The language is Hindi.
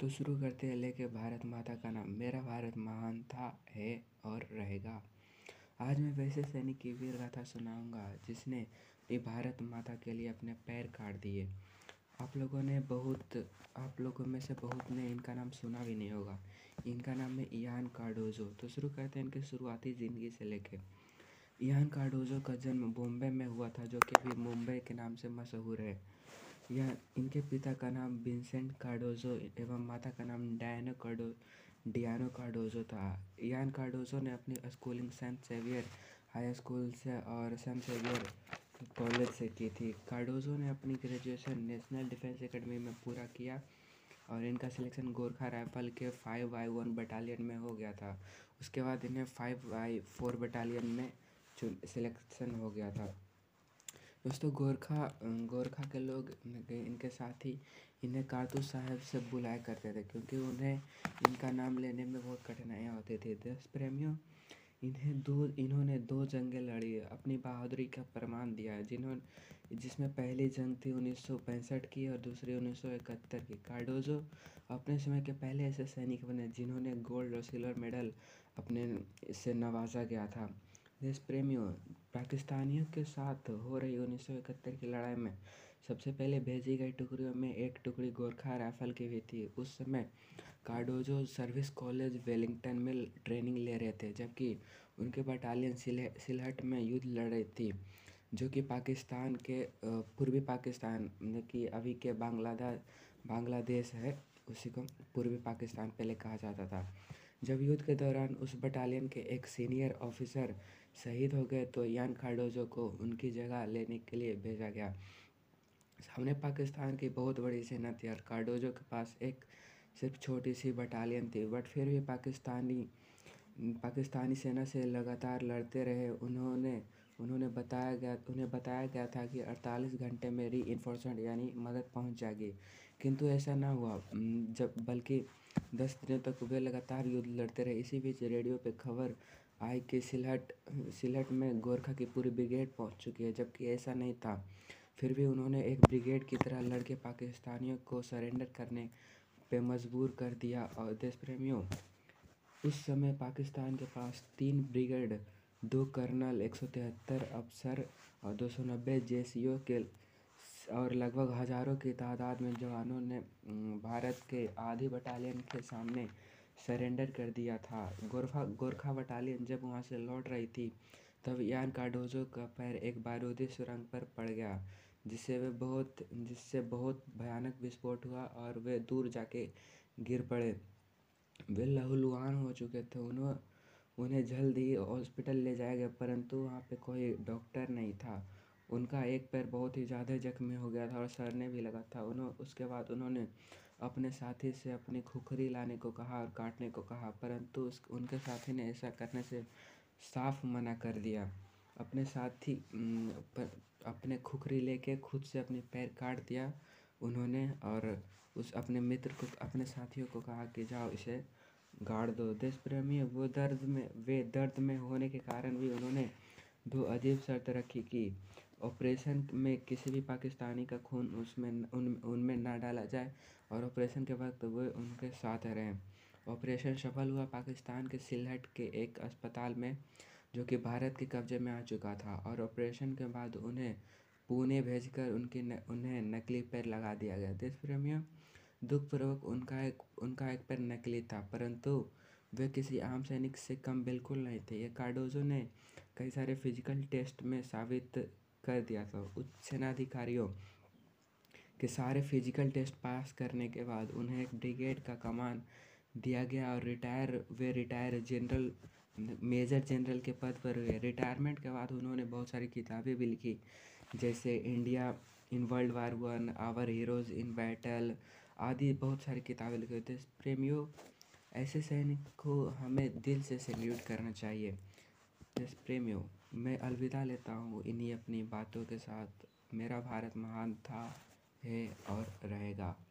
तो शुरू करते हैं लेके भारत माता का नाम। मेरा भारत महान था, है और रहेगा। आज मैं वैसे सैनिक की वीर गाथा सुनाऊँगा, जिसने भारत माता के लिए अपने पैर काट दिए। आप लोगों ने बहुत, आप लोगों में से बहुत ने इनका नाम सुना भी नहीं होगा। इनका नाम है इयान कार्डोजो। तो शुरू करते हैं इनकी शुरुआती ज़िंदगी से लेके। इयान कार्डोजो का जन्म बॉम्बे में हुआ था, जो कि अभी मुंबई के नाम से मशहूर है। यह इनके पिता का नाम विंसेंट कार्डोजो एवं माता का नाम डायनो कार्डो, डियानो कार्डोजो था। यान कार्डोजो ने अपनी schooling saint Xavier high school से और सेंट सेवियर कॉलेज से की थी। कार्डोजो ने अपनी ग्रेजुएशन नेशनल डिफेंस एकेडमी में पूरा किया और इनका सिलेक्शन गोरखा राइफल के फाइव वाई वन बटालियन में हो गया था। उसके बाद इन्हें फाइव वाई फोर बटालियन में सिलेक्शन हो गया था। दोस्तों, गोरखा गोरखा के लोग इनके साथ ही इन्हें कारतूस साहब से बुलाया करते थे क्योंकि उन्हें, इनका नाम लेने में बहुत कठिनाइयाँ होती थी। देश प्रेमियों, इन्हें दो, इन्होंने दो जंगें लड़ी। अपनी बहादुरी का प्रमाण दिया है जिन्होंने जिसमें पहली जंग थी उन्नीस सौ पैंसठ की और दूसरी उन्नीस सौ इकहत्तर की। कार्डोजो अपने समय के पहले ऐसे सैनिक बने जिन्होंने गोल्ड और सिल्वर मेडल अपने से नवाजा गया था। देश प्रेमियों पाकिस्तानियों के साथ हो रही उन्नीस सौ इकहत्तर की लड़ाई में सबसे पहले भेजी गई टुकड़ियों में एक टुकड़ी गोरखा राइफल की भी थी। उस समय कार्डोजो सर्विस कॉलेज वेलिंगटन में ट्रेनिंग ले रहे थे, जबकि उनके बटालियन सिलहट में युद्ध लड़ रही थी, जो कि पाकिस्तान के पूर्वी पाकिस्तान की। अभी के बांग्लादेश बांग्लादेश है, उसी को पूर्वी पाकिस्तान पहले कहा जाता था। जब युद्ध के दौरान उस बटालियन के एक सीनियर ऑफिसर शहीद हो गए तो यान कार्डोजो को उनकी जगह लेने के लिए भेजा गया। सामने पाकिस्तान की बहुत बड़ी सेना थी और कार्डोजो के पास एक सिर्फ़ छोटी सी बटालियन थी बट फिर भी पाकिस्तानी पाकिस्तानी सेना से लगातार लड़ते रहे। उन्होंने उन्होंने बताया गया, उन्हें बताया गया था कि 48 घंटे में री इन्फोर्समेंट यानी मदद पहुँच जाएगी। किंतु ऐसा ना हुआ। जब, बल्कि दस दिनों तक वे लगातार युद्ध लड़ते रहे, इसी बीच रेडियो पे खबर आई कि सिलहट सिलहट में गोरखा की पूरी ब्रिगेड पहुँच चुकी है, जबकि ऐसा नहीं था। फिर भी उन्होंने एक ब्रिगेड की तरह लड़के पाकिस्तानियों को सरेंडर करने पे मजबूर कर दिया। और देश प्रेमियों उस समय पाकिस्तान के पास तीन ब्रिगेड दो कर्नल, एक सौ तिहत्तर अफसर और दो सौ नब्बे जेसीओ के और लगभग हज़ारों की तादाद में जवानों ने भारत के आधी बटालियन के सामने सरेंडर कर दिया था। गोरखा गोरखा बटालियन जब वहाँ से लौट रही थी, तब यान कार्डोजो का पैर एक बारूदी सुरंग पर पड़ गया, जिससे वे बहुत, जिससे बहुत भयानक विस्फोट हुआ और वे दूर जाके गिर पड़े। वे लहूलुहान हो चुके थे। उन्हों उन्हें जल्द ही हॉस्पिटल ले जाया गया, परंतु वहाँ पे कोई डॉक्टर नहीं था। उनका एक पैर बहुत ही ज़्यादा जख्मी हो गया था और सड़ने भी लगा था। उन्हों, उसके बाद उन्होंने अपने साथी से अपनी खुखरी लाने को कहा और काटने को कहा, परंतु उस, उनके साथी ने ऐसा करने से साफ़ मना कर दिया। अपने साथी अपने खुखरी लेके खुद से अपने पैर काट दिया उन्होंने और उस, अपने मित्र को, अपने साथियों को कहा कि जाओ इसे गाड़ दो। देश प्रेमी वो दर्द में वे दर्द में होने के कारण भी उन्होंने दो अजीब शर्त रखी कि ऑपरेशन में किसी भी पाकिस्तानी का खून उसमें उन उनमें ना डाला जाए और ऑपरेशन के वक्त वे उनके साथ रहें। ऑपरेशन सफल हुआ पाकिस्तान के सिलहट के एक अस्पताल में जो कि भारत के कब्जे में आ चुका था और ऑपरेशन के बाद उन्हें पुणे भेजकर उनकी न, उन्हें नकली पैर लगा दिया गया। देश प्रेमियों दुखपूर्वक उनका एक उनका एक पैर नकली था, परंतु वे किसी आम सैनिक से कम बिल्कुल नहीं थे। ये कार्डोजो ने कई सारे फ़िज़िकल टेस्ट में साबित कर दिया था। उच्च सेनाधिकारियों के सारे फ़िज़िकल टेस्ट पास करने के बाद उन्हें एक ब्रिगेड का कमान दिया गया और रिटायर, वे रिटायर जनरल, मेजर जनरल के पद पर हुए। रिटायरमेंट के बाद उन्होंने बहुत सारी किताबें भी लिखी, जैसे India in world war one, our heroes in battle आदि बहुत सारी किताबें लिखी थे प्रेमियों, ऐसे सैनिक को हमें दिल से सैल्यूट करना चाहिए। जैसे प्रेमियों, मैं अलविदा लेता हूँ इन्हीं अपनी बातों के साथ। मेरा भारत महान था, है और रहेगा।